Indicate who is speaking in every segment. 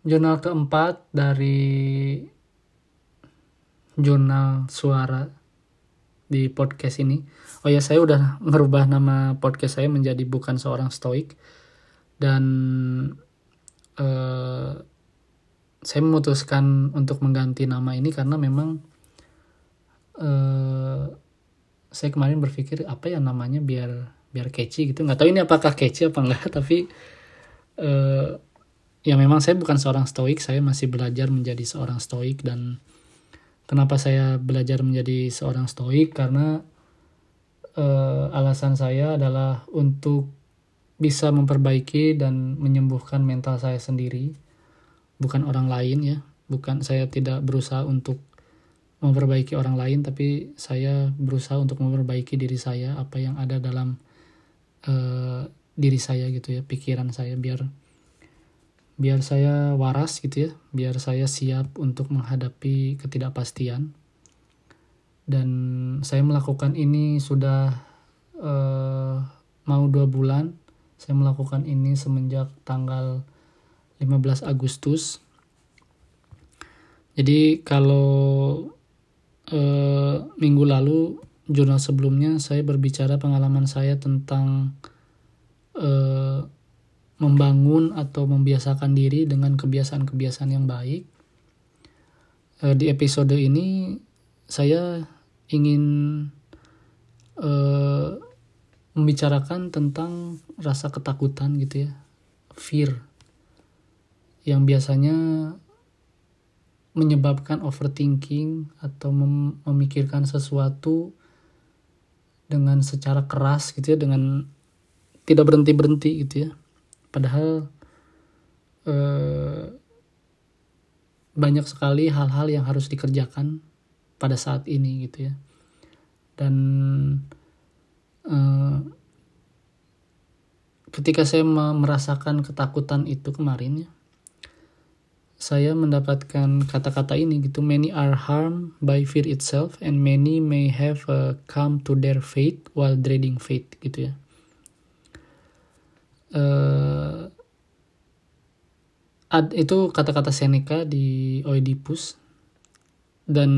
Speaker 1: jurnal keempat dari jurnal suara di podcast ini. Oh ya, saya udah merubah nama podcast saya menjadi bukan seorang stoik dan uh, saya memutuskan untuk mengganti nama ini karena memang uh, saya kemarin berpikir apa ya namanya biar biar catchy gitu. Nggak tahu ini apakah catchy apa enggak, tapi uh, ya memang saya bukan seorang stoik, saya masih belajar menjadi seorang stoik dan kenapa saya belajar menjadi seorang stoik? Karena uh, alasan saya adalah untuk bisa memperbaiki dan menyembuhkan mental saya sendiri, bukan orang lain ya, bukan saya tidak berusaha untuk memperbaiki orang lain, tapi saya berusaha untuk memperbaiki diri saya, apa yang ada dalam uh, diri saya gitu ya, pikiran saya biar biar saya waras gitu ya, biar saya siap untuk menghadapi ketidakpastian. Dan saya melakukan ini sudah uh, mau dua bulan. Saya melakukan ini semenjak tanggal 15 Agustus. Jadi kalau uh, minggu lalu jurnal sebelumnya saya berbicara pengalaman saya tentang uh, membangun atau membiasakan diri dengan kebiasaan-kebiasaan yang baik. Uh, di episode ini saya ingin uh, membicarakan tentang rasa ketakutan gitu ya, fear, yang biasanya menyebabkan overthinking atau mem memikirkan sesuatu dengan secara keras gitu ya, dengan tidak berhenti berhenti gitu ya Padahal eh, banyak sekali hal-hal yang harus dikerjakan pada saat ini gitu ya. Dan eh, ketika saya merasakan ketakutan itu kemarin ya, saya mendapatkan kata-kata ini gitu many are harmed by fear itself and many may have uh, come to their fate while dreading fate gitu ya uh, ad, itu kata-kata Seneca di Oedipus. Dan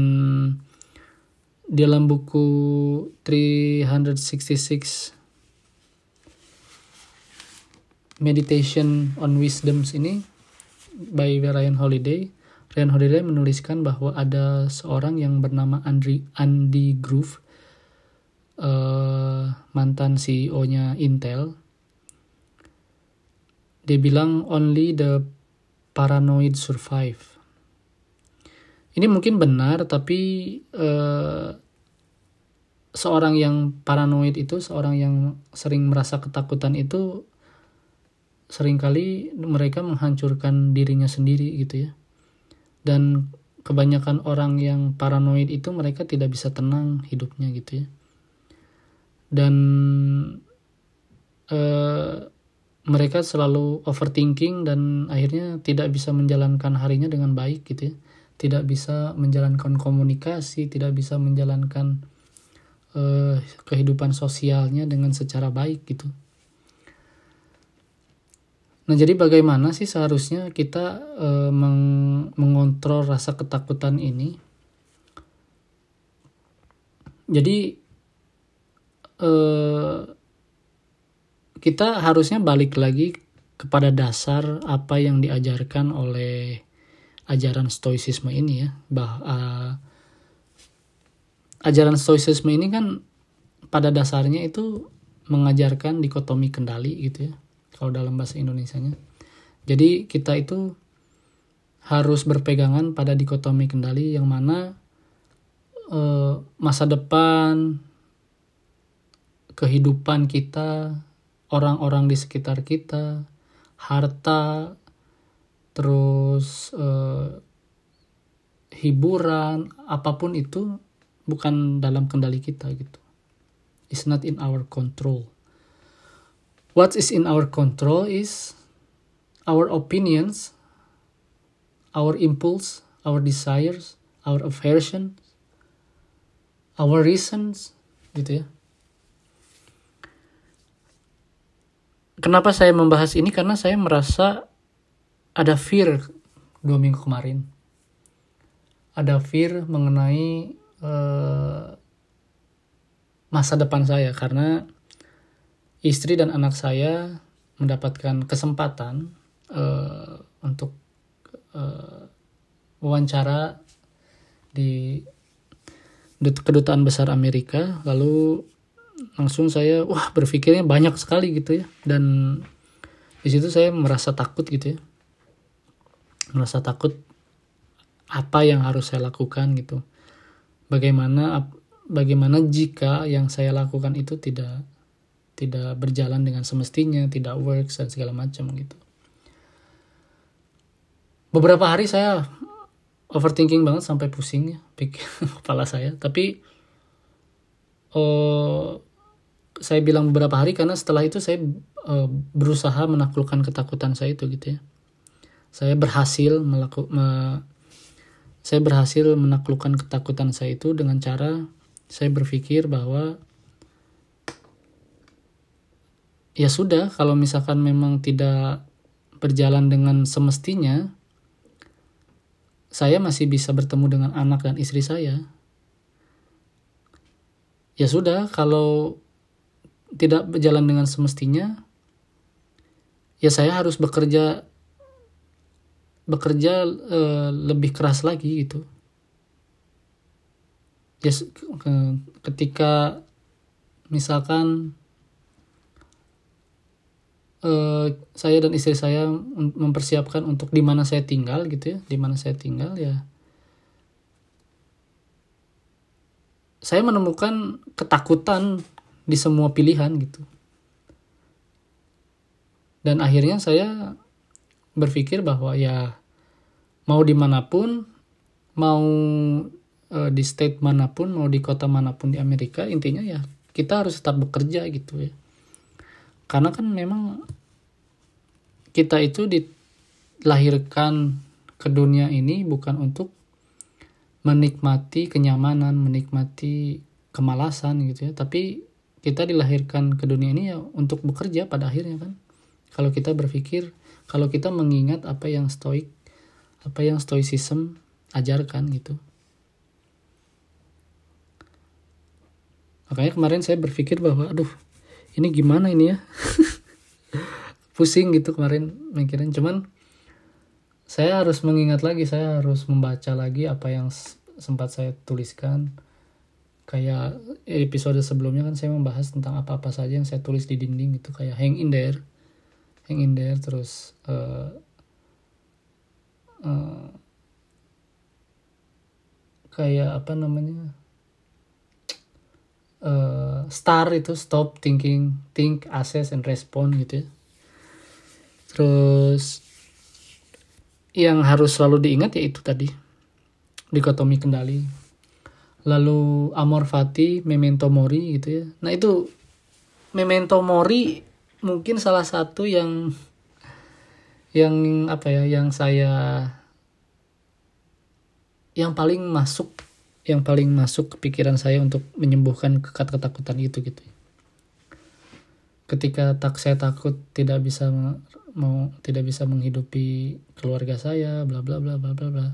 Speaker 1: dalam buku 366 Meditation on Wisdoms ini by Ryan Holiday Ryan Holiday menuliskan bahwa ada seorang yang bernama Andy, Andy Grove uh, mantan CEO-nya Intel dia bilang only the paranoid survive. Ini mungkin benar, tapi uh, seorang yang paranoid itu, seorang yang sering merasa ketakutan itu, sering kali mereka menghancurkan dirinya sendiri gitu ya. Dan kebanyakan orang yang paranoid itu mereka tidak bisa tenang hidupnya gitu ya. Dan uh, mereka selalu overthinking dan akhirnya tidak bisa menjalankan harinya dengan baik gitu ya. Tidak bisa menjalankan komunikasi tidak bisa menjalankan uh, kehidupan sosialnya dengan secara baik gitu. Nah jadi bagaimana sih seharusnya kita uh, meng mengontrol rasa ketakutan ini? Jadi uh, kita harusnya balik lagi kepada dasar apa yang diajarkan oleh ajaran stoicisme ini ya bah uh, ajaran stoicisme ini kan pada dasarnya itu mengajarkan dikotomi kendali gitu ya kalau dalam bahasa Indonesia-nya. Jadi kita itu harus berpegangan pada dikotomi kendali yang mana uh, masa depan kehidupan kita orang-orang di sekitar kita, harta, terus eh, hiburan, apa pun itu bukan dalam kendali kita gitu. It's not in our control. What is in our control is our opinions, our impulse, our desires, our aversion, our reasons, gitu ya. Kenapa saya membahas ini? Karena saya merasa ada fear dua minggu kemarin. Ada fear mengenai uh, masa depan saya. Karena istri dan anak saya mendapatkan kesempatan uh, untuk uh, wawancara di kedutaan besar Amerika. Lalu langsung saya wah berpikirnya banyak sekali gitu ya dan di situ saya merasa takut gitu ya merasa takut apa yang harus saya lakukan gitu bagaimana bagaimana jika yang saya lakukan itu tidak tidak berjalan dengan semestinya, tidak works dan segala macam gitu. Beberapa hari saya overthinking banget sampai pusing ya pikir kepala saya. Tapi oh saya bilang beberapa hari karena setelah itu saya uh, berusaha menaklukkan ketakutan saya itu gitu ya. Saya berhasil melakukan me, saya berhasil menaklukkan ketakutan saya itu dengan cara saya berpikir bahwa ya sudah kalau misalkan memang tidak berjalan dengan semestinya saya masih bisa bertemu dengan anak dan istri saya ya sudah kalau tidak berjalan dengan semestinya ya saya harus bekerja bekerja e, lebih keras lagi gitu. Ya ketika misalkan uh, saya dan istri saya mempersiapkan untuk di mana saya tinggal gitu ya di mana saya tinggal ya saya menemukan ketakutan di semua pilihan gitu. Dan akhirnya saya berpikir bahwa ya mau di mana pun mau uh, di state mana pun mau di kota mana pun di Amerika intinya ya kita harus tetap bekerja gitu ya. Karena kan memang kita itu dilahirkan ke dunia ini bukan untuk menikmati kenyamanan menikmati kemalasan gitu ya. Tapi kita dilahirkan ke dunia ini ya untuk bekerja pada akhirnya kan. Kalau kita berpikir kalau kita mengingat apa yang stoik apa yang stoicism ajarkan gitu. Makanya kemarin saya berpikir bahwa aduh ini gimana ini ya? Pusing gitu kemarin mikirin. Cuman saya harus mengingat lagi saya harus membaca lagi apa yang sempat saya tuliskan kayak episode sebelumnya kan saya membahas tentang apa-apa saja yang saya tulis di dinding itu kayak hang in there. Hang in there terus uh, uh, kayak apa namanya? Uh, star itu stop thinking think assess and respond gitu ya. Terus yang harus selalu diingat yaitu tadi dikotomi kendali lalu amor fati memento mori gitu ya. Nah itu memento mori mungkin salah satu yang yang apa ya yang saya yang paling masuk yang paling masuk ke pikiran saya untuk menyembuhkan ketakutan itu gitu ketika tak saya takut tidak bisa mau tidak bisa menghidupi keluarga saya bla bla bla bla bla bla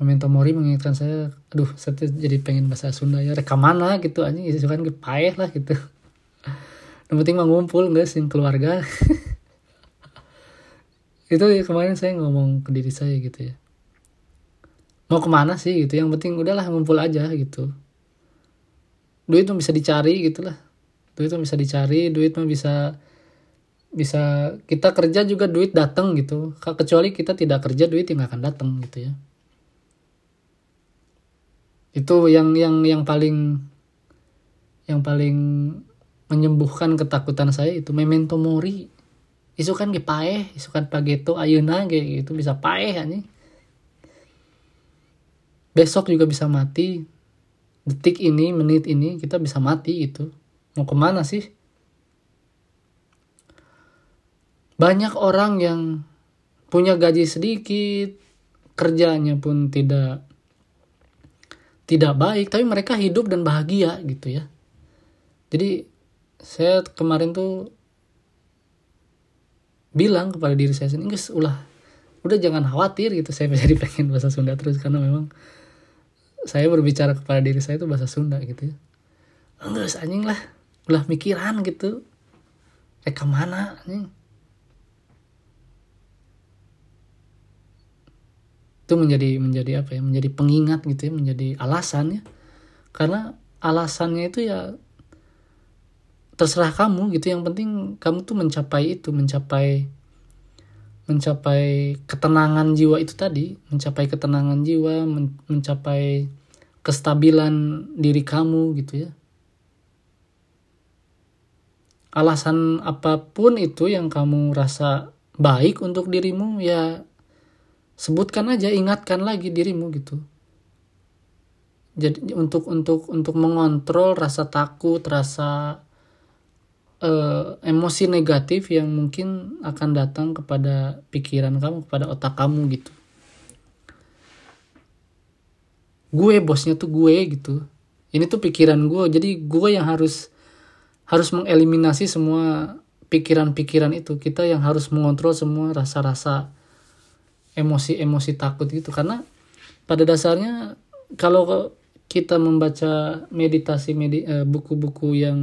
Speaker 1: Memento Mori mengingatkan saya aduh saya jadi pengen bahasa Sunda ya reka mana gitu. Aja itu kan kepaeh lah gitu. Yang penting mah ngumpul enggak sih keluarga. Itu ya kemarin saya ngomong ke diri saya gitu ya. Mau ke mana sih? gitu. Yang penting udahlah ngumpul aja gitu. Duit mah bisa dicari gitulah duit mah bisa dicari duit mah bisa bisa kita kerja juga duit datang gitu. Kecuali kita tidak kerja duit yang akan datang gitu ya itu yang yang yang paling yang paling menyembuhkan ketakutan saya itu memento mori. Isu kan paeh isu kan pageto ayuna kayak gitu bisa paeh nih besok juga bisa mati. Detik ini menit ini kita bisa mati itu mau ke mana sih? Banyak orang yang punya gaji sedikit kerjanya pun tidak tidak baik tapi mereka hidup dan bahagia gitu ya. Jadi saya kemarin tuh bilang kepada diri saya sendiri ulah udah jangan khawatir gitu. Saya jadi pengen bahasa Sunda terus karena memang saya berbicara kepada diri saya itu bahasa Sunda gitu ya. Enggak anjing lah ulah mikiran gitu. Reka mana anjing itu menjadi menjadi apa ya menjadi pengingat gitu ya menjadi alasan ya. Karena alasannya itu ya terserah kamu gitu. Yang penting kamu tuh mencapai itu mencapai mencapai ketenangan jiwa itu tadi, mencapai ketenangan jiwa, men mencapai kestabilan diri kamu gitu ya. Alasan apa pun itu yang kamu rasa baik untuk dirimu ya sebutkan aja, ingatkan lagi dirimu gitu. Jadi untuk untuk untuk mengontrol rasa takut, rasa uh, emosi negatif yang mungkin akan datang kepada pikiran kamu, kepada otak kamu gitu. Gue bosnya tuh gue gitu. Ini tuh pikiran gue, jadi gue yang harus harus mengeliminasi semua pikiran-pikiran itu. Kita yang harus mengontrol semua rasa-rasa emosi-emosi takut gitu. Karena pada dasarnya kalau kita membaca meditasi medi, uh, buku-buku yang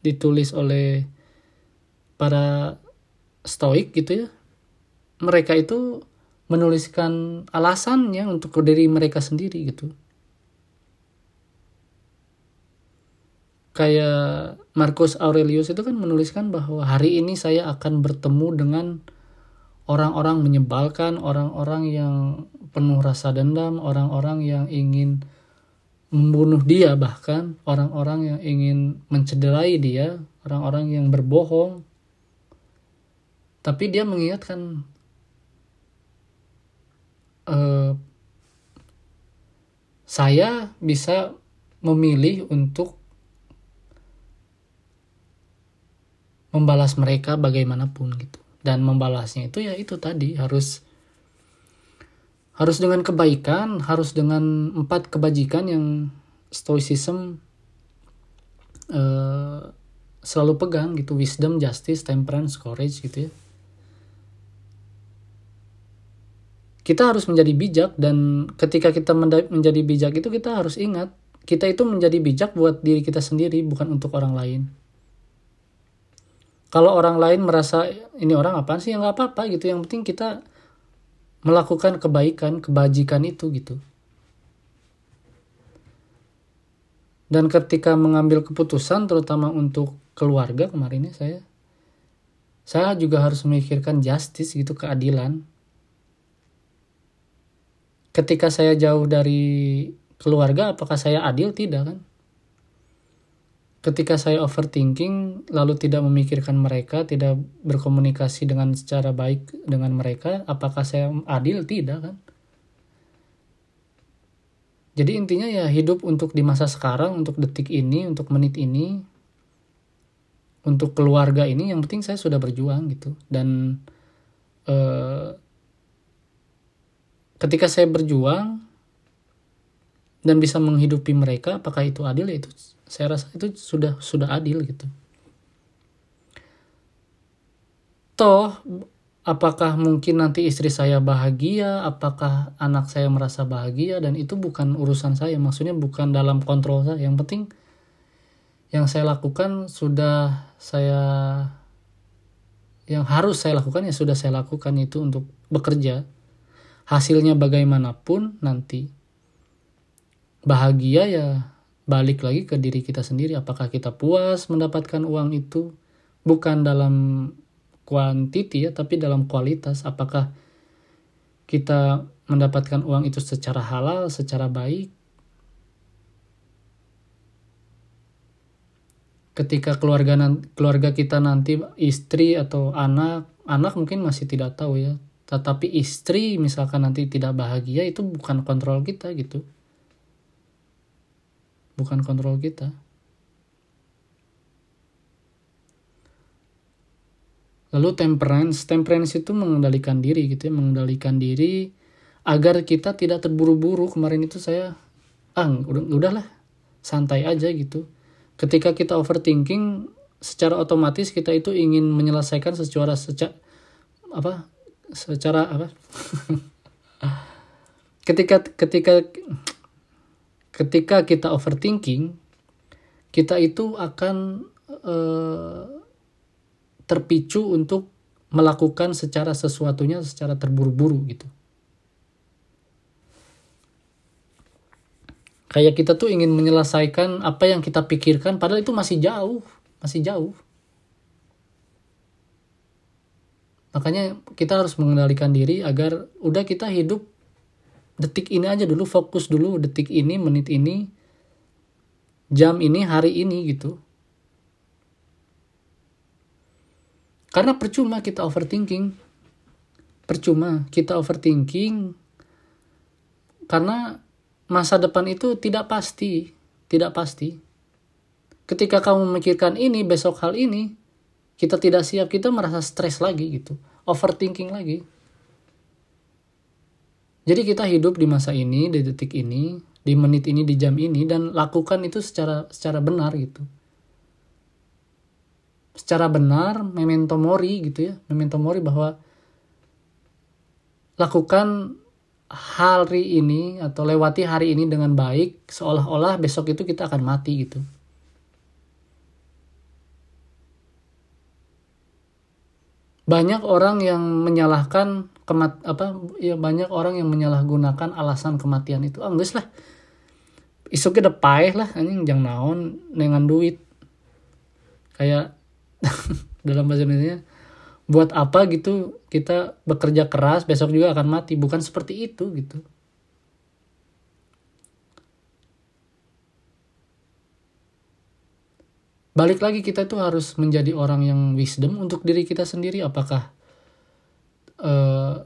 Speaker 1: ditulis oleh para stoik gitu ya mereka itu menuliskan alasannya untuk diri mereka sendiri gitu kayak Marcus Aurelius itu kan menuliskan bahwa hari ini saya akan bertemu dengan orang-orang menyebalkan, orang-orang yang penuh rasa dendam, orang-orang yang ingin membunuh dia bahkan orang-orang yang ingin mencederai dia orang-orang yang berbohong. Tapi dia mengingatkan uh, saya bisa memilih untuk membalas mereka bagaimanapun gitu dan membalasnya itu ya itu tadi harus harus dengan kebaikan, harus dengan empat kebajikan yang stoicism uh, selalu pegang gitu, wisdom, justice, temperance, courage gitu ya. Kita harus menjadi bijak dan ketika kita menjadi bijak itu kita harus ingat kita itu menjadi bijak buat diri kita sendiri bukan untuk orang lain. Kalau orang lain merasa ini orang apa sih yang nggak apa-apa gitu, yang penting kita melakukan kebaikan, kebajikan itu gitu. Dan ketika mengambil keputusan terutama untuk keluarga kemarin ya saya saya juga harus memikirkan justice gitu keadilan. Ketika saya jauh dari keluarga apakah saya adil tidak kan? Ketika saya overthinking lalu tidak memikirkan mereka, tidak berkomunikasi dengan secara baik dengan mereka, apakah saya adil? Tidak kan? Jadi intinya ya hidup untuk di masa sekarang, untuk detik ini, untuk menit ini, untuk keluarga ini, yang penting saya sudah berjuang gitu. Dan eh, ketika saya berjuang dan bisa menghidupi mereka, apakah itu adil? Ya itu saya rasa itu sudah sudah adil gitu. Toh apakah mungkin nanti istri saya bahagia? Apakah anak saya merasa bahagia? Dan itu bukan urusan saya maksudnya bukan dalam kontrol saya. Yang penting yang saya lakukan sudah saya yang harus saya lakukan ya sudah saya lakukan itu untuk bekerja. Hasilnya bagaimanapun nanti bahagia ya balik lagi ke diri kita sendiri. Apakah kita puas mendapatkan uang itu? Bukan dalam kuantiti ya tapi dalam kualitas. Apakah kita mendapatkan uang itu secara halal secara baik? Ketika keluarga keluarga kita nanti istri atau anak anak mungkin masih tidak tahu ya. Tetapi istri misalkan nanti tidak bahagia itu bukan kontrol kita gitu bukan kontrol kita. Lalu temperance, temperance itu mengendalikan diri gitu ya, mengendalikan diri agar kita tidak terburu-buru. Kemarin itu saya ah udah udahlah santai aja gitu. Ketika kita overthinking secara otomatis kita itu ingin menyelesaikan secara secara apa secara apa ketika ketika ketika kita overthinking kita itu akan eh, terpicu untuk melakukan secara sesuatunya secara terburu-buru gitu. Kayak kita tuh ingin menyelesaikan apa yang kita pikirkan padahal itu masih jauh masih jauh. Makanya kita harus mengendalikan diri agar udah kita hidup detik ini aja dulu fokus dulu detik ini menit ini jam ini hari ini gitu. Karena percuma kita overthinking. Percuma kita overthinking karena masa depan itu tidak pasti tidak pasti. Ketika kamu memikirkan ini besok hal ini kita tidak siap kita merasa stres lagi gitu. Overthinking lagi jadi kita hidup di masa ini, di detik ini, di menit ini, di jam ini dan lakukan itu secara secara benar gitu. Secara benar, memento mori gitu ya, memento mori bahwa lakukan hari ini atau lewati hari ini dengan baik seolah-olah besok itu kita akan mati gitu. Banyak orang yang menyalahkan kemat apa ya banyak orang yang menyalahgunakan alasan kematian itu. Ah lah. Isu kita paeh lah anjing jangan naon dengan duit. Kayak dalam bahasa Indonesia buat apa gitu kita bekerja keras besok juga akan mati. Bukan seperti itu gitu balik lagi kita tuh harus menjadi orang yang wisdom untuk diri kita sendiri. Apakah uh,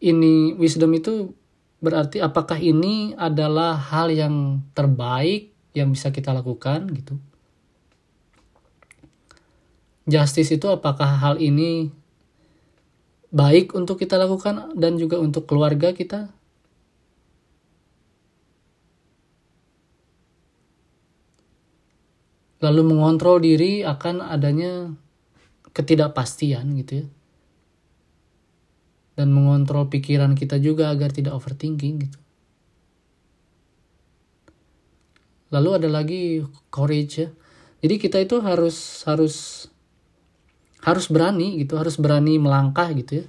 Speaker 1: ini wisdom itu berarti apakah ini adalah hal yang terbaik yang bisa kita lakukan gitu? Justice itu apakah hal ini baik untuk kita lakukan dan juga untuk keluarga kita lalu mengontrol diri akan adanya ketidakpastian gitu ya dan mengontrol pikiran kita juga agar tidak overthinking gitu. Lalu ada lagi courage ya. Jadi kita itu harus harus harus berani gitu, harus berani melangkah gitu ya.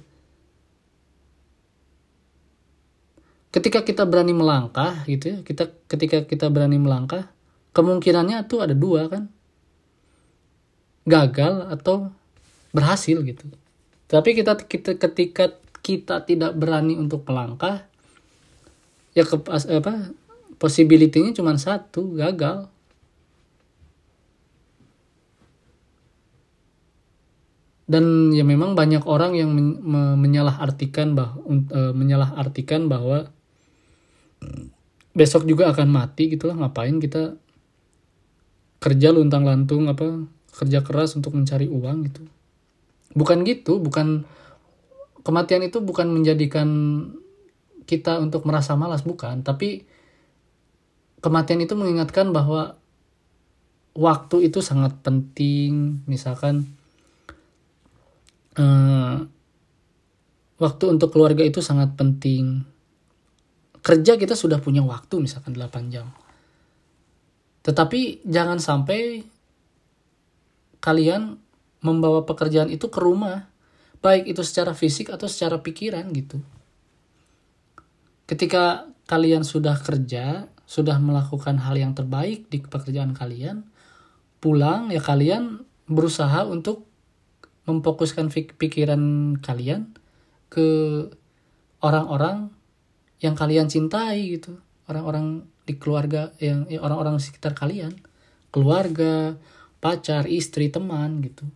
Speaker 1: Ketika kita berani melangkah gitu ya, kita ketika kita berani melangkah, kemungkinannya tuh ada dua kan. Gagal atau berhasil gitu. Tapi kita kita ketika kita tidak berani untuk melangkah ya ke apa possibility-nya cuma satu gagal dan ya memang banyak orang yang men menyalahartikan bahwa uh, menyalahartikan bahwa besok juga akan mati gitulah ngapain kita kerja luntang lantung apa kerja keras untuk mencari uang gitu. Bukan gitu bukan kematian itu bukan menjadikan kita untuk merasa malas bukan. Tapi kematian itu mengingatkan bahwa waktu itu sangat penting. Misalkan eh, waktu untuk keluarga itu sangat penting. Kerja kita sudah punya waktu misalkan 8 jam tetapi jangan sampai kalian membawa pekerjaan itu ke rumah baik itu secara fisik atau secara pikiran gitu. Ketika kalian sudah kerja, sudah melakukan hal yang terbaik di pekerjaan kalian, pulang ya kalian berusaha untuk memfokuskan pikiran kalian ke orang-orang yang kalian cintai gitu, orang-orang di keluarga yang ya orang-orang sekitar kalian, keluarga, pacar, istri, teman gitu.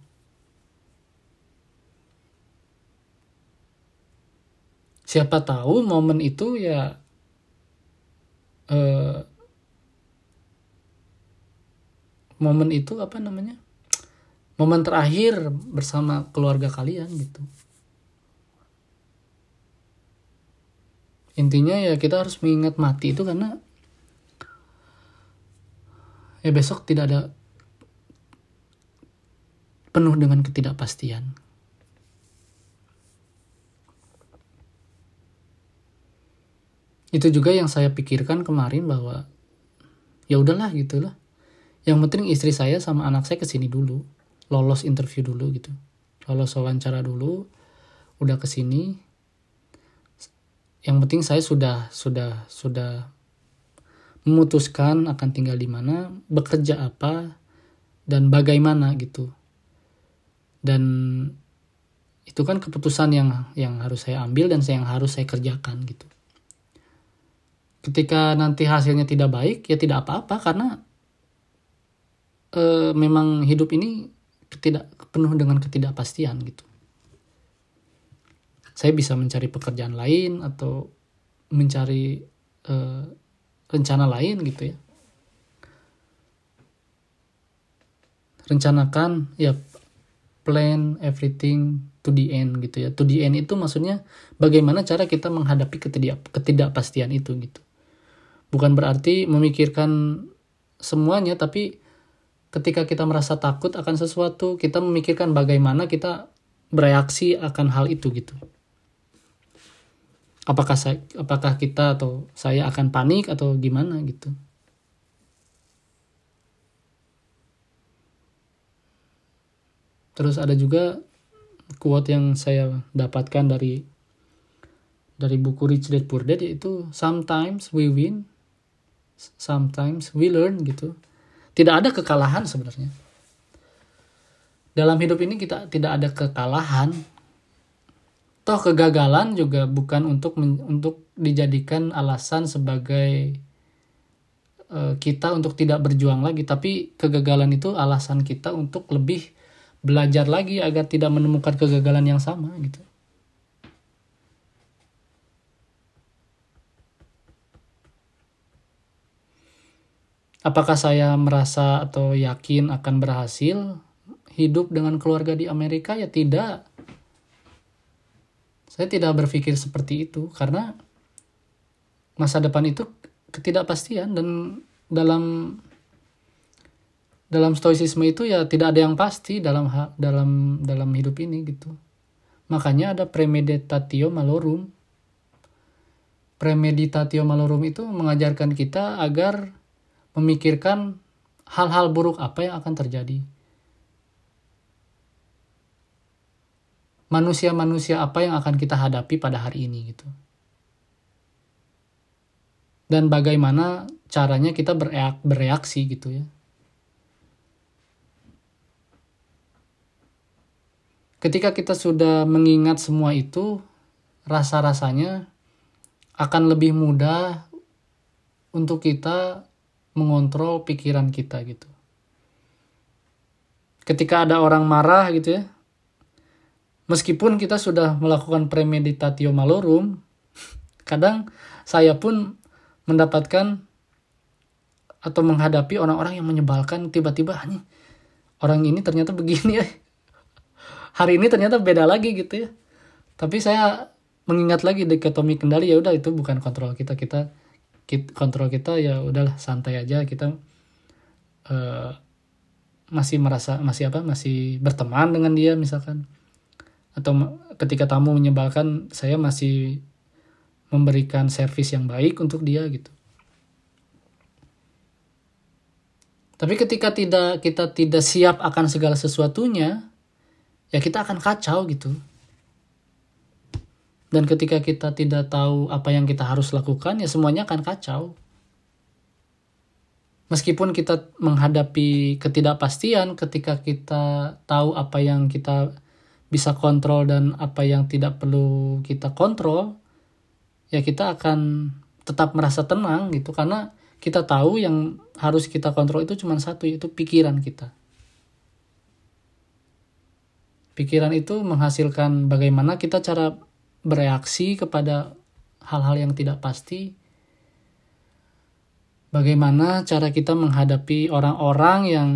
Speaker 1: siapa tahu momen itu ya uh, momen itu apa namanya momen terakhir bersama keluarga kalian gitu intinya ya kita harus mengingat mati itu karena eh besok tidak ada penuh dengan ketidakpastian. Itu juga yang saya pikirkan kemarin bahwa ya udahlah gitu lah. Yang penting istri saya sama anak saya ke sini dulu, lolos interview dulu gitu, lolos wawancara dulu, udah ke sini. Yang penting saya sudah sudah sudah memutuskan akan tinggal di mana bekerja apa dan bagaimana gitu. Dan itu kan keputusan yang yang harus saya ambil dan yang harus saya kerjakan gitu. Ketika nanti hasilnya tidak baik ya tidak apa-apa karena e, memang hidup ini ketidak penuh dengan ketidakpastian gitu. Saya bisa mencari pekerjaan lain atau mencari e, rencana lain gitu ya. Rencanakan ya plan everything to the end gitu ya. To the end itu maksudnya bagaimana cara kita menghadapi ketidak ketidakpastian itu gitu. Bukan berarti memikirkan semuanya tapi ketika kita merasa takut akan sesuatu kita memikirkan bagaimana kita bereaksi akan hal itu gitu apakah saya apakah kita atau saya akan panik atau gimana gitu terus ada juga quote yang saya dapatkan dari dari buku Rich Dad Poor Dad yaitu sometimes we win sometimes we learn gitu. Tidak ada kekalahan sebenarnya. Dalam hidup ini kita tidak ada kekalahan. Toh kegagalan juga bukan untuk untuk dijadikan alasan sebagai uh, kita untuk tidak berjuang lagi, tapi kegagalan itu alasan kita untuk lebih belajar lagi agar tidak menemukan kegagalan yang sama gitu. Apakah saya merasa atau yakin akan berhasil hidup dengan keluarga di Amerika? Ya tidak. Saya tidak berpikir seperti itu karena masa depan itu ketidakpastian dan dalam dalam stoicisme itu ya tidak ada yang pasti dalam dalam dalam hidup ini gitu. Makanya ada premeditatio malorum. Premeditatio malorum itu mengajarkan kita agar memikirkan hal-hal buruk apa yang akan terjadi. Manusia-manusia apa yang akan kita hadapi pada hari ini gitu. Dan bagaimana caranya kita bereak, bereaksi gitu ya. Ketika kita sudah mengingat semua itu, rasa-rasanya akan lebih mudah untuk kita mengontrol pikiran kita gitu. Ketika ada orang marah gitu ya, meskipun kita sudah melakukan premeditatio malorum, kadang saya pun mendapatkan atau menghadapi orang-orang yang menyebalkan tiba-tiba hanya orang ini ternyata begini ya. Hari ini ternyata beda lagi gitu ya. Tapi saya mengingat lagi dikotomi kendali ya udah itu bukan kontrol kita kita kita, kontrol kita ya udahlah santai aja kita uh, masih merasa masih apa masih berteman dengan dia misalkan atau ketika tamu menyebalkan saya masih memberikan servis yang baik untuk dia gitu tapi ketika tidak kita tidak siap akan segala sesuatunya ya kita akan kacau gitu dan ketika kita tidak tahu apa yang kita harus lakukan, ya semuanya akan kacau. Meskipun kita menghadapi ketidakpastian ketika kita tahu apa yang kita bisa kontrol dan apa yang tidak perlu kita kontrol, ya kita akan tetap merasa tenang gitu karena kita tahu yang harus kita kontrol itu cuma satu yaitu pikiran kita. Pikiran itu menghasilkan bagaimana kita cara bereaksi kepada hal-hal yang tidak pasti. Bagaimana cara kita menghadapi orang-orang yang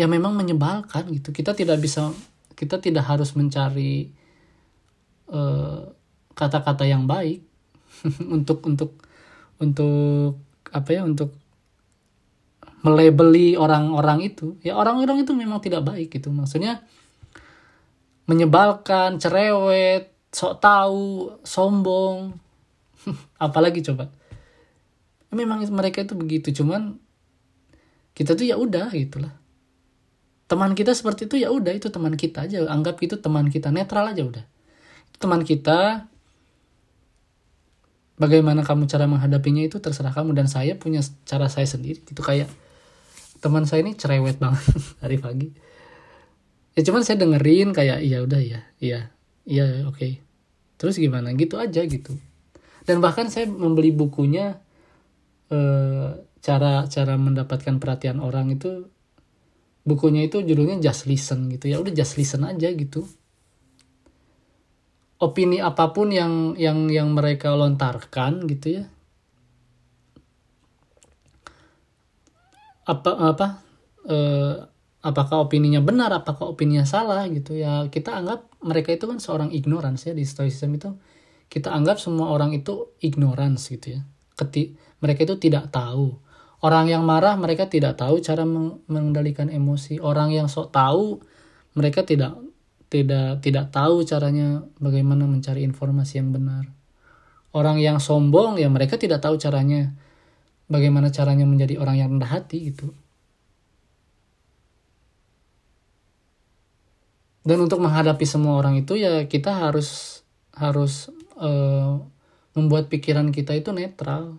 Speaker 1: ya memang menyebalkan gitu. Kita tidak bisa kita tidak harus mencari eh, kata-kata uh, yang baik untuk untuk untuk apa ya untuk melebeli orang-orang itu. Ya orang-orang itu memang tidak baik gitu. Maksudnya menyebalkan, cerewet, sok tahu, sombong. apalagi coba. Memang mereka itu begitu. Cuman kita tuh ya udah gitulah teman kita seperti itu ya udah itu teman kita aja. Anggap itu teman kita netral aja udah. Teman kita bagaimana kamu cara menghadapinya itu terserah kamu. Dan saya punya cara saya sendiri. Itu kayak teman saya ini cerewet banget hari pagi. Ya cuman saya dengerin kayak iya udah ya iya iya oke. Okay. terus gimana? Gitu aja gitu. Dan bahkan saya membeli bukunya eh, cara cara mendapatkan perhatian orang itu bukunya itu judulnya just listen gitu ya. Udah just listen aja gitu. Opini apa pun yang yang yang mereka lontarkan gitu ya. Apa apa eh, apakah opininya benar apakah opininya salah gitu ya. Kita anggap mereka itu kan seorang ignorance ya di stoicism itu. Kita anggap semua orang itu ignorance gitu ya. Keti mereka itu tidak tahu orang yang marah mereka tidak tahu cara mengendalikan emosi orang yang sok tahu mereka tidak tidak tidak tahu caranya bagaimana mencari informasi yang benar. Orang yang sombong ya mereka tidak tahu caranya bagaimana caranya menjadi orang yang rendah hati gitu. Dan untuk menghadapi semua orang itu ya kita harus harus uh, membuat pikiran kita itu netral.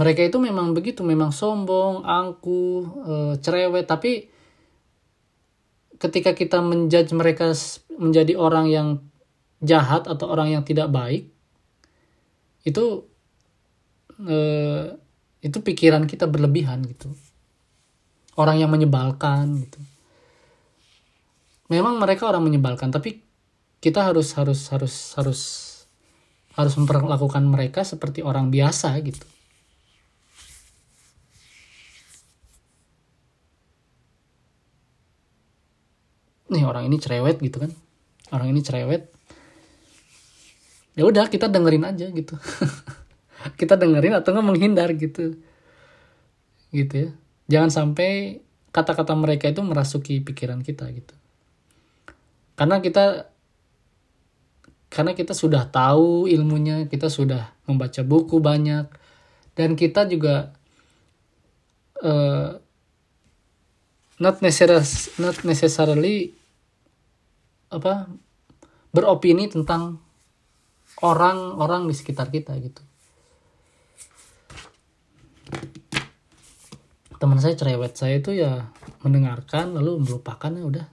Speaker 1: Mereka itu memang begitu, memang sombong, angkuh, uh, cerewet, tapi ketika kita menjudge mereka menjadi orang yang jahat atau orang yang tidak baik itu eh, itu pikiran kita berlebihan gitu. Orang yang menyebalkan gitu. Memang mereka orang menyebalkan tapi kita harus harus harus harus harus memperlakukan mereka seperti orang biasa gitu nih orang ini cerewet gitu kan. Orang ini cerewet. Ya udah kita dengerin aja gitu. Kita dengerin atau nggak menghindar gitu. Gitu ya. Jangan sampai kata-kata mereka itu merasuki pikiran kita gitu. Karena kita karena kita sudah tahu ilmunya kita sudah membaca buku banyak dan kita juga uh, not necessarily not necessarily apa beropini tentang orang-orang di sekitar kita gitu. Teman saya cerewet saya itu ya mendengarkan lalu melupakan ya udah.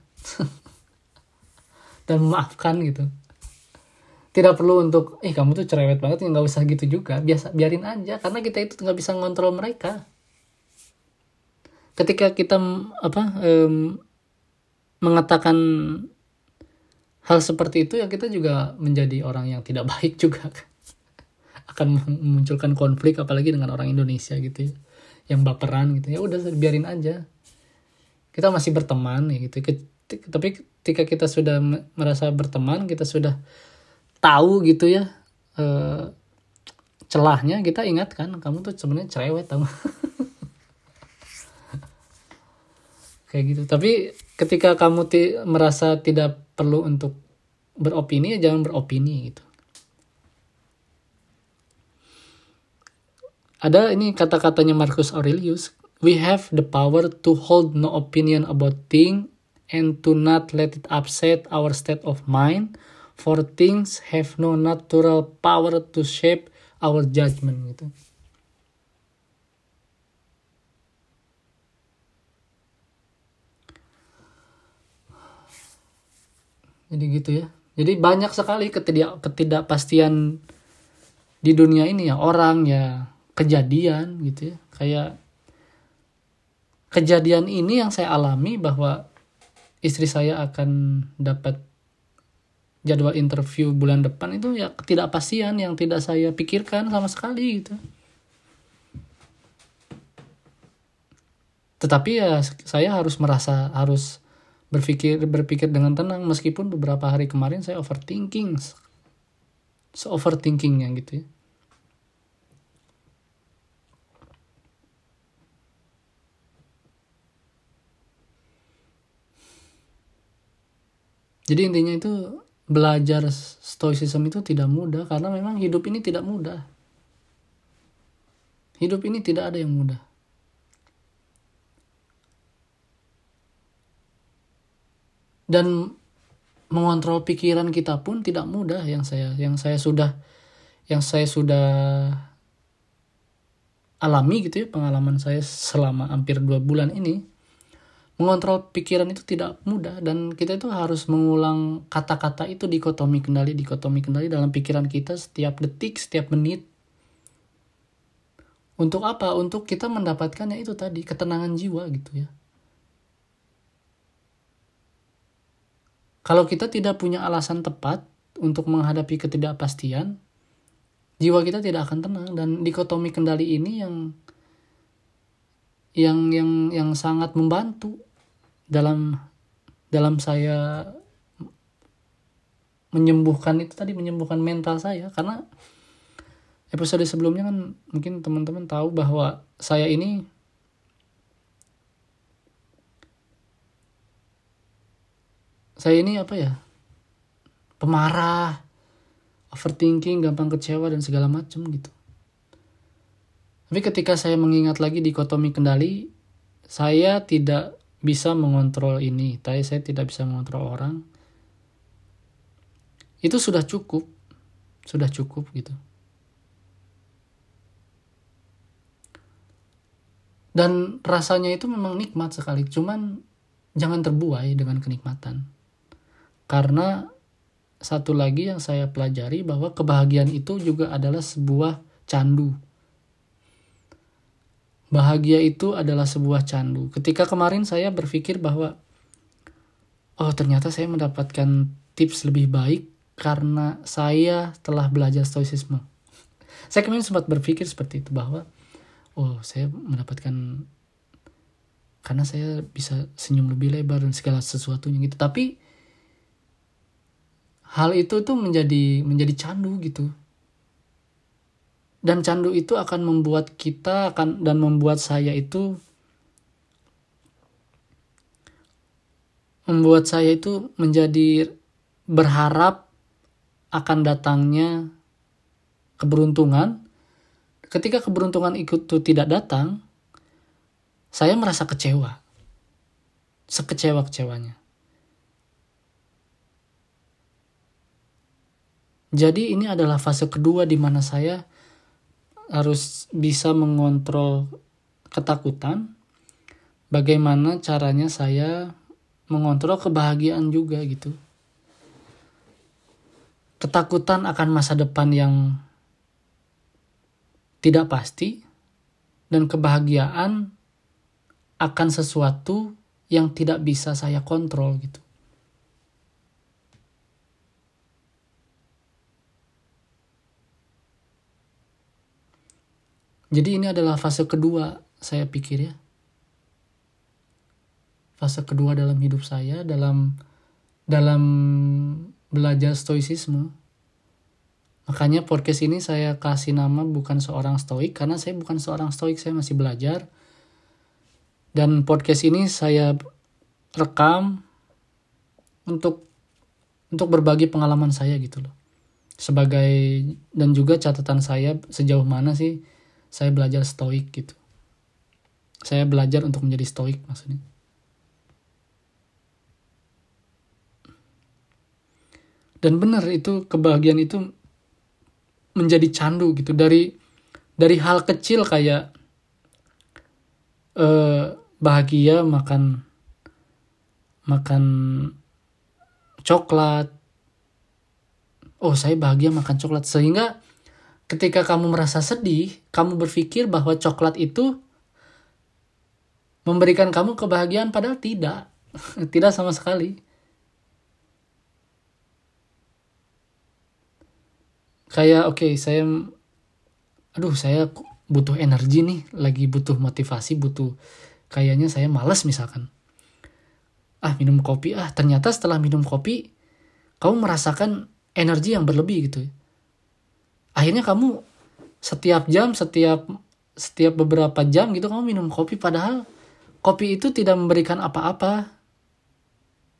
Speaker 1: Dan memaafkan gitu. Tidak perlu untuk eh kamu tuh cerewet banget nggak usah gitu juga biasa biarin aja karena kita itu nggak bisa ngontrol mereka. Ketika kita apa um, mengatakan hal seperti itu ya kita juga menjadi orang yang tidak baik juga. Akan memunculkan konflik apalagi dengan orang Indonesia gitu ya. Yang baperan gitu. Ya udah biarin aja. Kita masih berteman ya gitu. Tapi ketika kita sudah merasa berteman kita sudah tahu gitu ya eh, celahnya kita ingatkan kamu tuh sebenarnya cerewet tahu kayak gitu. Tapi ketika kamu ti merasa tidak perlu untuk beropini ya jangan beropini gitu. Ada ini kata-katanya Marcus Aurelius we have the power to hold no opinion about thing and to not let it upset our state of mind for things have no natural power to shape our judgment gitu jadi gitu ya. Jadi banyak sekali ketidak ketidakpastian di dunia ini ya. Orang ya kejadian gitu ya. Kayak kejadian ini yang saya alami bahwa istri saya akan dapat jadwal interview bulan depan itu ya ketidakpastian yang tidak saya pikirkan sama sekali gitu. Tetapi ya saya harus merasa harus berpikir berpikir dengan tenang meskipun beberapa hari kemarin saya overthinking se overthinkingnya gitu ya jadi intinya itu belajar stoicism itu tidak mudah karena memang hidup ini tidak mudah. Hidup ini tidak ada yang mudah. Dan mengontrol pikiran kita pun tidak mudah yang saya yang saya sudah yang saya sudah alami gitu ya pengalaman saya selama hampir dua bulan ini mengontrol pikiran itu tidak mudah dan kita itu harus mengulang kata-kata itu dikotomi kendali dikotomi kendali dalam pikiran kita setiap detik setiap menit untuk apa? Untuk kita mendapatkannya itu tadi, ketenangan jiwa gitu ya. Kalau kita tidak punya alasan tepat untuk menghadapi ketidakpastian, jiwa kita tidak akan tenang. Dan dikotomi kendali ini yang yang yang yang sangat membantu dalam dalam saya menyembuhkan itu tadi menyembuhkan mental saya. Karena episode sebelumnya kan mungkin teman-teman tahu bahwa saya ini saya ini apa ya? Pemarah overthinking gampang kecewa dan segala macam gitu. Tapi ketika saya mengingat lagi di dikotomi kendali saya tidak bisa mengontrol ini. Tapi saya tidak bisa mengontrol orang. Itu sudah cukup. Sudah cukup gitu. Dan rasanya itu memang nikmat sekali. Cuman jangan terbuai dengan kenikmatan karena satu lagi yang saya pelajari bahwa kebahagiaan itu juga adalah sebuah candu. Bahagia itu adalah sebuah candu. Ketika kemarin saya berpikir bahwa oh ternyata saya mendapatkan tips lebih baik karena saya telah belajar stoicisme. Saya kemarin sempat berpikir seperti itu bahwa oh saya mendapatkan karena saya bisa senyum lebih lebar dan segala sesuatunya gitu. Tapi hal itu tuh menjadi menjadi candu gitu dan candu itu akan membuat kita akan dan membuat saya itu membuat saya itu menjadi berharap akan datangnya keberuntungan ketika keberuntungan itu tidak datang, saya merasa kecewa. Sekecewa-kecewanya. Jadi ini adalah fase kedua di mana saya harus bisa mengontrol ketakutan. Bagaimana caranya saya mengontrol kebahagiaan juga gitu. Ketakutan akan masa depan yang tidak pasti dan kebahagiaan akan sesuatu yang tidak bisa saya kontrol gitu. Jadi ini adalah fase kedua saya pikir ya. Fase kedua dalam hidup saya dalam dalam belajar stoicisme Makanya podcast ini saya kasih nama bukan seorang stoik karena saya bukan seorang stoik, saya masih belajar. Dan podcast ini saya rekam untuk untuk berbagi pengalaman saya gitu loh. Sebagai dan juga catatan saya sejauh mana sih saya belajar stoik gitu. Saya belajar untuk menjadi stoik maksudnya. Dan benar itu kebahagiaan itu menjadi candu gitu dari dari hal kecil kayak eh, bahagia makan makan coklat oh saya bahagia makan coklat sehingga ketika kamu merasa sedih kamu berpikir bahwa coklat itu memberikan kamu kebahagiaan padahal tidak. Tidak sama sekali. Kayak oke okay, saya aduh saya butuh energi nih lagi butuh motivasi butuh kayaknya saya malas misalkan. Ah minum kopi. Ah ternyata setelah minum kopi kamu merasakan energi yang berlebih gitu akhirnya kamu setiap jam setiap setiap beberapa jam gitu kamu minum kopi padahal kopi itu tidak memberikan apa-apa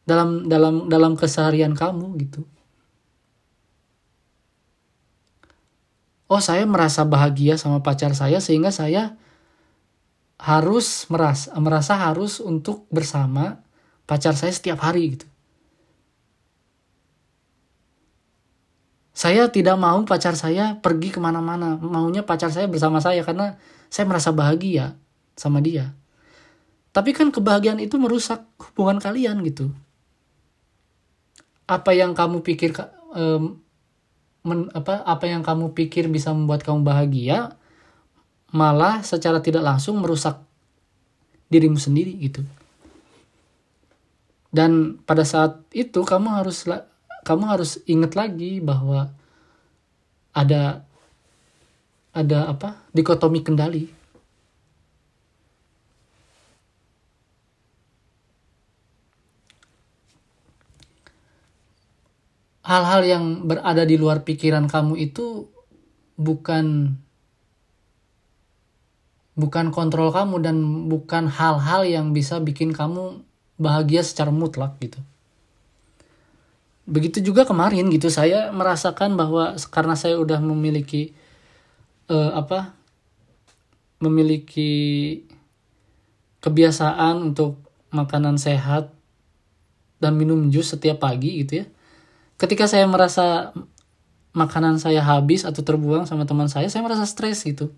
Speaker 1: dalam dalam dalam keseharian kamu gitu. Oh saya merasa bahagia sama pacar saya sehingga saya harus merasa merasa harus untuk bersama pacar saya setiap hari gitu. Saya tidak mau pacar saya pergi ke mana-mana, maunya pacar saya bersama saya karena saya merasa bahagia sama dia. Tapi kan kebahagiaan itu merusak hubungan kalian gitu. Apa yang kamu pikir um, men, apa apa yang kamu pikir bisa membuat kamu bahagia malah secara tidak langsung merusak dirimu sendiri gitu. Dan pada saat itu kamu harus kamu harus ingat lagi bahwa ada ada apa? dikotomi kendali. Hal-hal yang berada di luar pikiran kamu itu bukan bukan kontrol kamu dan bukan hal-hal yang bisa bikin kamu bahagia secara mutlak gitu. Begitu juga kemarin gitu saya merasakan bahwa karena saya udah memiliki uh, apa memiliki kebiasaan untuk makanan sehat dan minum jus setiap pagi gitu ya. Ketika saya merasa makanan saya habis atau terbuang sama teman saya, saya merasa stres gitu.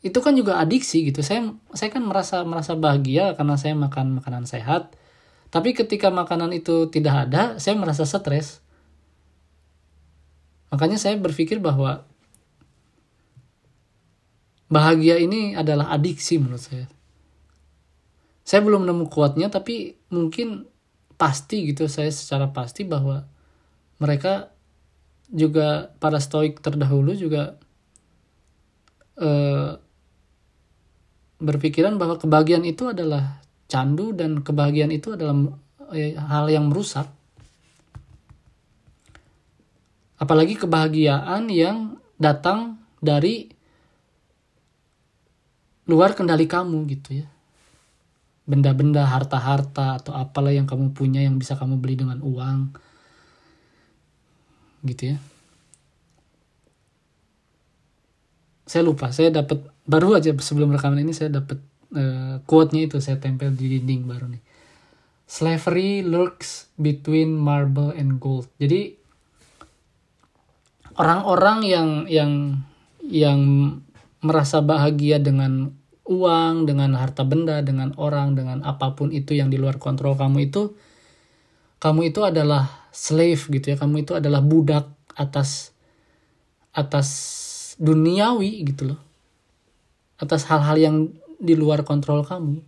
Speaker 1: Itu kan juga adiksi gitu. Saya saya kan merasa merasa bahagia karena saya makan makanan sehat tapi ketika makanan itu tidak ada saya merasa stres. Makanya saya berpikir bahwa bahagia ini adalah adiksi menurut saya. Saya belum nemu kuatnya tapi mungkin pasti gitu saya secara pasti bahwa mereka juga para stoik terdahulu juga eh, berpikiran bahwa kebahagiaan itu adalah candu dan kebahagiaan itu adalah eh, hal yang merusak. Apalagi kebahagiaan yang datang dari luar kendali kamu gitu ya. Benda-benda, harta-harta atau apalah yang kamu punya yang bisa kamu beli dengan uang. Gitu ya. Saya lupa, saya dapat baru aja sebelum rekaman ini saya dapat uh, quote-nya itu saya tempel di dinding baru nih. Slavery lurks between marble and gold. Jadi orang-orang yang yang yang merasa bahagia dengan uang, dengan harta benda, dengan orang, dengan apa pun itu yang di luar kontrol kamu itu kamu itu adalah slave gitu ya. Kamu itu adalah budak atas atas duniawi gitu loh atas hal-hal yang di luar kontrol kamu.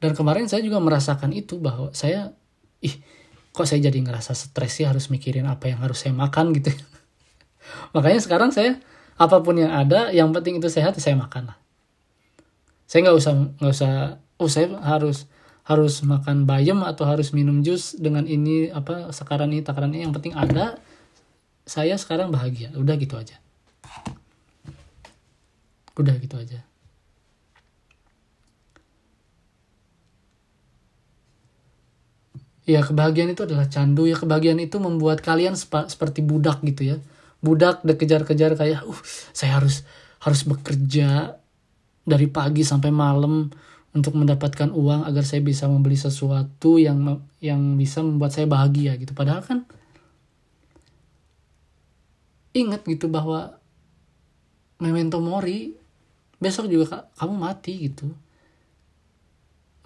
Speaker 1: Dan kemarin saya juga merasakan itu bahwa saya, ih kok saya jadi ngerasa stres sih harus mikirin apa yang harus saya makan gitu. Makanya sekarang saya apa pun yang ada, yang penting itu sehat saya makan lah. Saya nggak usah nggak usah, oh saya harus harus makan bayam atau harus minum jus dengan ini apa sekarang ini takaran ini yang penting ada saya sekarang bahagia udah gitu aja udah gitu aja. Ya kebahagiaan itu adalah candu. Ya kebahagiaan itu membuat kalian seperti budak gitu ya. Budak dikejar-kejar kayak uh saya harus harus bekerja dari pagi sampai malam untuk mendapatkan uang agar saya bisa membeli sesuatu yang yang bisa membuat saya bahagia gitu. Padahal kan ingat gitu bahwa memento mori besok juga kamu mati gitu.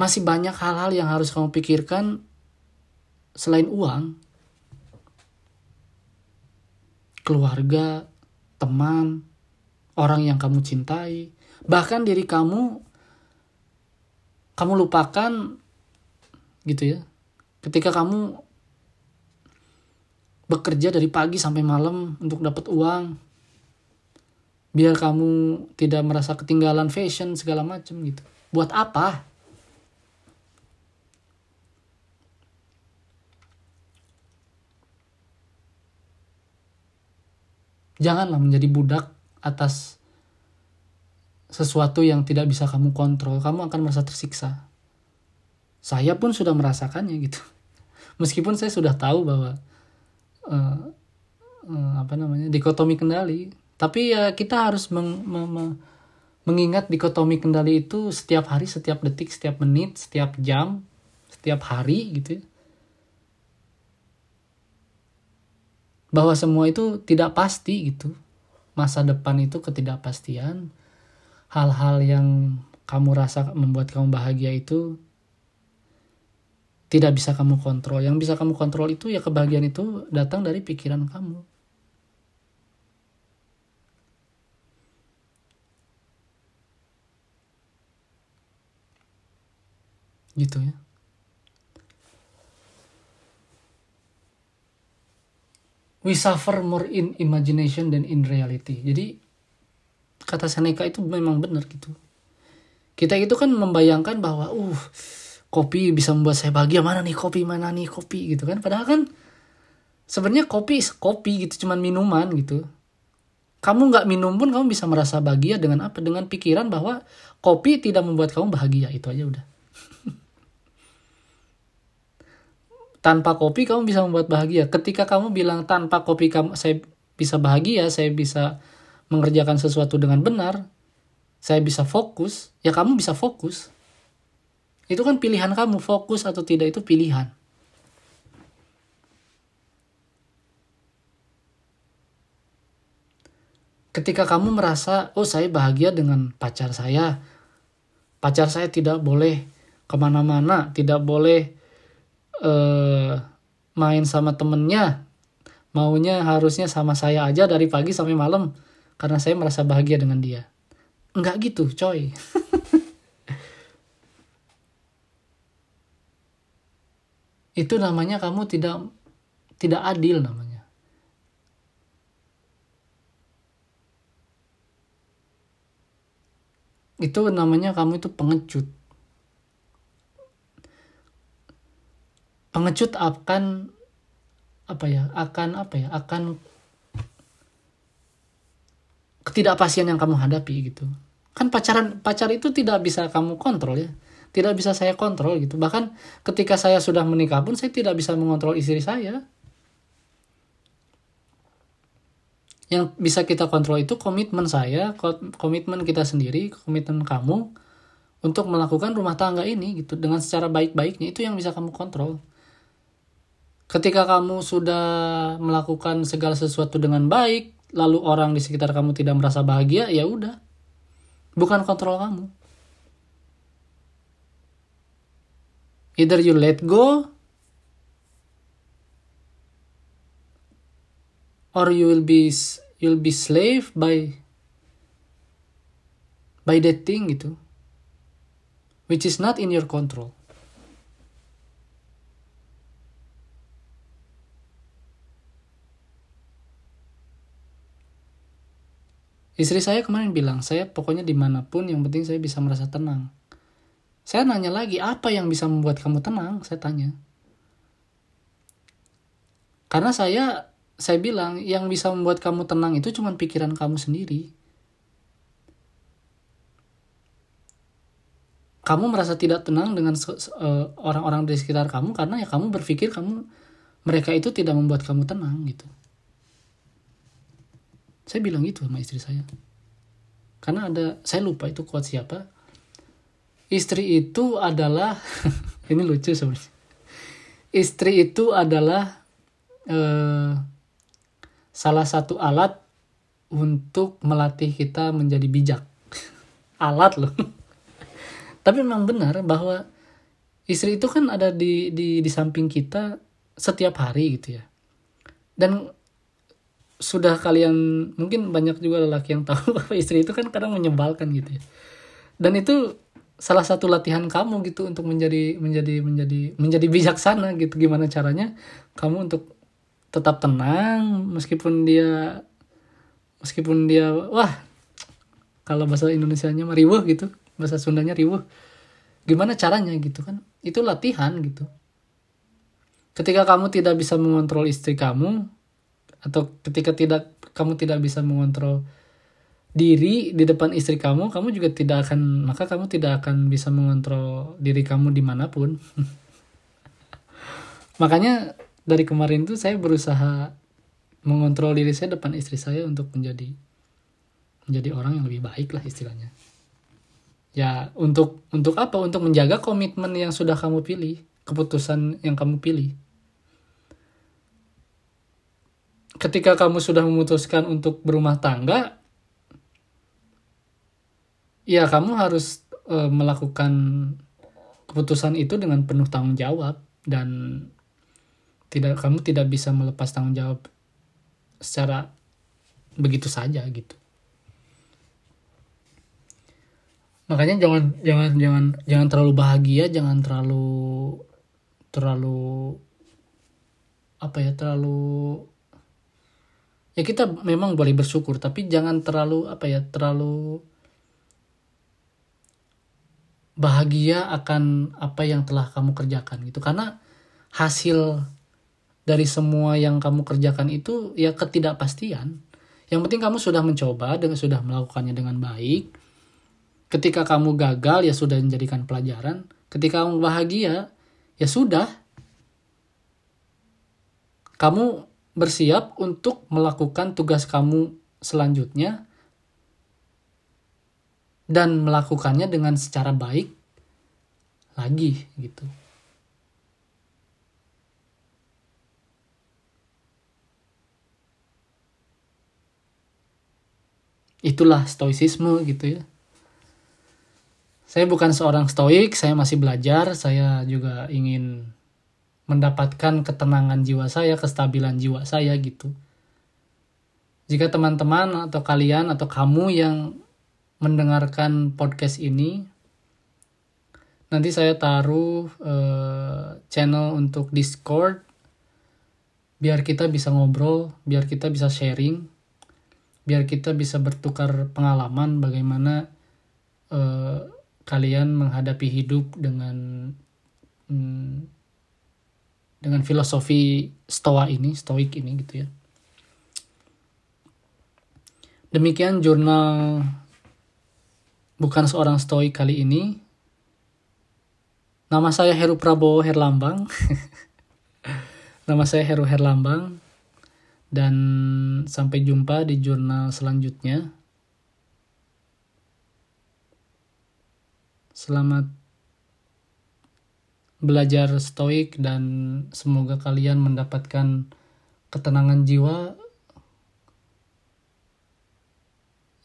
Speaker 1: Masih banyak hal-hal yang harus kamu pikirkan selain uang. Keluarga teman orang yang kamu cintai bahkan diri kamu kamu lupakan gitu ya. Ketika kamu bekerja dari pagi sampai malam untuk dapat uang biar kamu tidak merasa ketinggalan fashion segala macam gitu. Buat apa? Janganlah menjadi budak atas sesuatu yang tidak bisa kamu kontrol. Kamu akan merasa tersiksa. Saya pun sudah merasakannya gitu. Meskipun saya sudah tahu bahwa uh, eh, apa namanya dikotomi kendali tapi ya kita harus meng, me- me- mengingat dikotomi kendali itu setiap hari setiap detik setiap menit setiap jam setiap hari gitu ya. bahwa semua itu tidak pasti gitu masa depan itu ketidakpastian hal-hal yang kamu rasa membuat kamu bahagia itu tidak bisa kamu kontrol. Yang bisa kamu kontrol itu ya kebahagiaan itu datang dari pikiran kamu. Gitu ya. We suffer more in imagination than in reality. Jadi kata Seneca itu memang benar gitu. Kita itu kan membayangkan bahwa uh kopi bisa membuat saya bahagia mana nih kopi mana nih kopi gitu kan padahal kan sebenarnya kopi kopi gitu cuman minuman gitu kamu nggak minum pun kamu bisa merasa bahagia dengan apa dengan pikiran bahwa kopi tidak membuat kamu bahagia itu aja udah tanpa kopi kamu bisa membuat bahagia ketika kamu bilang tanpa kopi kamu saya bisa bahagia saya bisa mengerjakan sesuatu dengan benar saya bisa fokus ya kamu bisa fokus itu kan pilihan kamu, fokus atau tidak itu pilihan. Ketika kamu merasa, oh saya bahagia dengan pacar saya. Pacar saya tidak boleh ke mana-mana, tidak boleh uh, main sama temennya. Maunya harusnya sama saya aja dari pagi sampai malam. Karena saya merasa bahagia dengan dia. Enggak gitu, coy. itu namanya kamu tidak tidak adil namanya. Itu namanya kamu itu pengecut. Pengecut akan apa ya? Akan apa ya? Akan ketidakpastian yang kamu hadapi gitu. Kan pacaran pacar itu tidak bisa kamu kontrol ya tidak bisa saya kontrol gitu. Bahkan ketika saya sudah menikah pun saya tidak bisa mengontrol istri saya. Yang bisa kita kontrol itu komitmen saya, komitmen kita sendiri, komitmen kamu untuk melakukan rumah tangga ini gitu dengan secara baik-baiknya itu yang bisa kamu kontrol. Ketika kamu sudah melakukan segala sesuatu dengan baik, lalu orang di sekitar kamu tidak merasa bahagia, ya udah. Bukan kontrol kamu. Either you let go or you will be you'll be slave by by that thing gitu which is not in your control Istri saya kemarin bilang, saya pokoknya di mana pun yang penting saya bisa merasa tenang. Saya nanya lagi, apa yang bisa membuat kamu tenang? Saya tanya. Karena saya saya bilang yang bisa membuat kamu tenang itu cuma pikiran kamu sendiri. Kamu merasa tidak tenang dengan eh, orang-orang di sekitar kamu karena ya kamu berpikir kamu mereka itu tidak membuat kamu tenang gitu. Saya bilang gitu sama istri saya. Karena ada saya lupa itu kuat siapa. Istri itu adalah ini lucu sebenarnya istri itu adalah eh, salah satu alat untuk melatih kita menjadi bijak. Alat loh. Tapi memang benar bahwa istri itu kan ada di di di samping kita setiap hari gitu ya. Dan sudah kalian mungkin banyak juga lelaki yang tahu bahwa istri itu kan kadang menyebalkan gitu ya. Dan itu salah satu latihan kamu gitu untuk menjadi menjadi menjadi menjadi bijaksana gitu. Gimana caranya kamu untuk tetap tenang meskipun dia meskipun dia wah kalau bahasa Indonesia-nya riuh gitu. Bahasa Sundanya riuh gimana caranya gitu kan? Itu latihan gitu. Ketika kamu tidak bisa mengontrol istri kamu atau ketika tidak kamu tidak bisa mengontrol diri di depan istri kamu, kamu juga tidak akan, maka kamu tidak akan bisa mengontrol diri kamu di mana pun. Makanya dari kemarin tuh saya berusaha mengontrol diri saya depan istri saya untuk menjadi menjadi orang yang lebih baik lah istilahnya. Ya untuk untuk apa? Untuk menjaga komitmen yang sudah kamu pilih keputusan yang kamu pilih ketika kamu sudah memutuskan untuk berumah tangga ya kamu harus e, melakukan keputusan itu dengan penuh tanggung jawab dan tidak kamu tidak bisa melepas tanggung jawab secara begitu saja gitu. Makanya jangan jangan jangan jangan terlalu bahagia jangan terlalu terlalu apa ya terlalu ya kita memang boleh bersyukur tapi jangan terlalu apa ya terlalu bahagia akan apa yang telah kamu kerjakan gitu karena hasil dari semua yang kamu kerjakan itu ya ketidakpastian. Yang penting kamu sudah mencoba dan sudah melakukannya dengan baik. Ketika kamu gagal ya sudah menjadikan pelajaran. Ketika kamu bahagia ya sudah. Kamu bersiap untuk melakukan tugas kamu selanjutnya dan melakukannya dengan secara baik lagi gitu. itulah stoicisme gitu ya saya bukan seorang stoik saya masih belajar saya juga ingin mendapatkan ketenangan jiwa saya kestabilan jiwa saya gitu. Jika teman-teman atau kalian atau kamu yang mendengarkan podcast ini nanti saya taruh uh, channel untuk Discord biar kita bisa ngobrol biar kita bisa sharing biar kita bisa bertukar pengalaman bagaimana uh, kalian menghadapi hidup dengan hmm, dengan filosofi stoa ini, stoik ini gitu ya. Demikian jurnal bukan seorang stoik kali ini. Nama saya Heru Prabowo Herlambang. Nama saya Heru Herlambang. Dan sampai jumpa di jurnal selanjutnya. Selamat belajar stoik dan semoga kalian mendapatkan ketenangan jiwa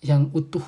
Speaker 1: yang utuh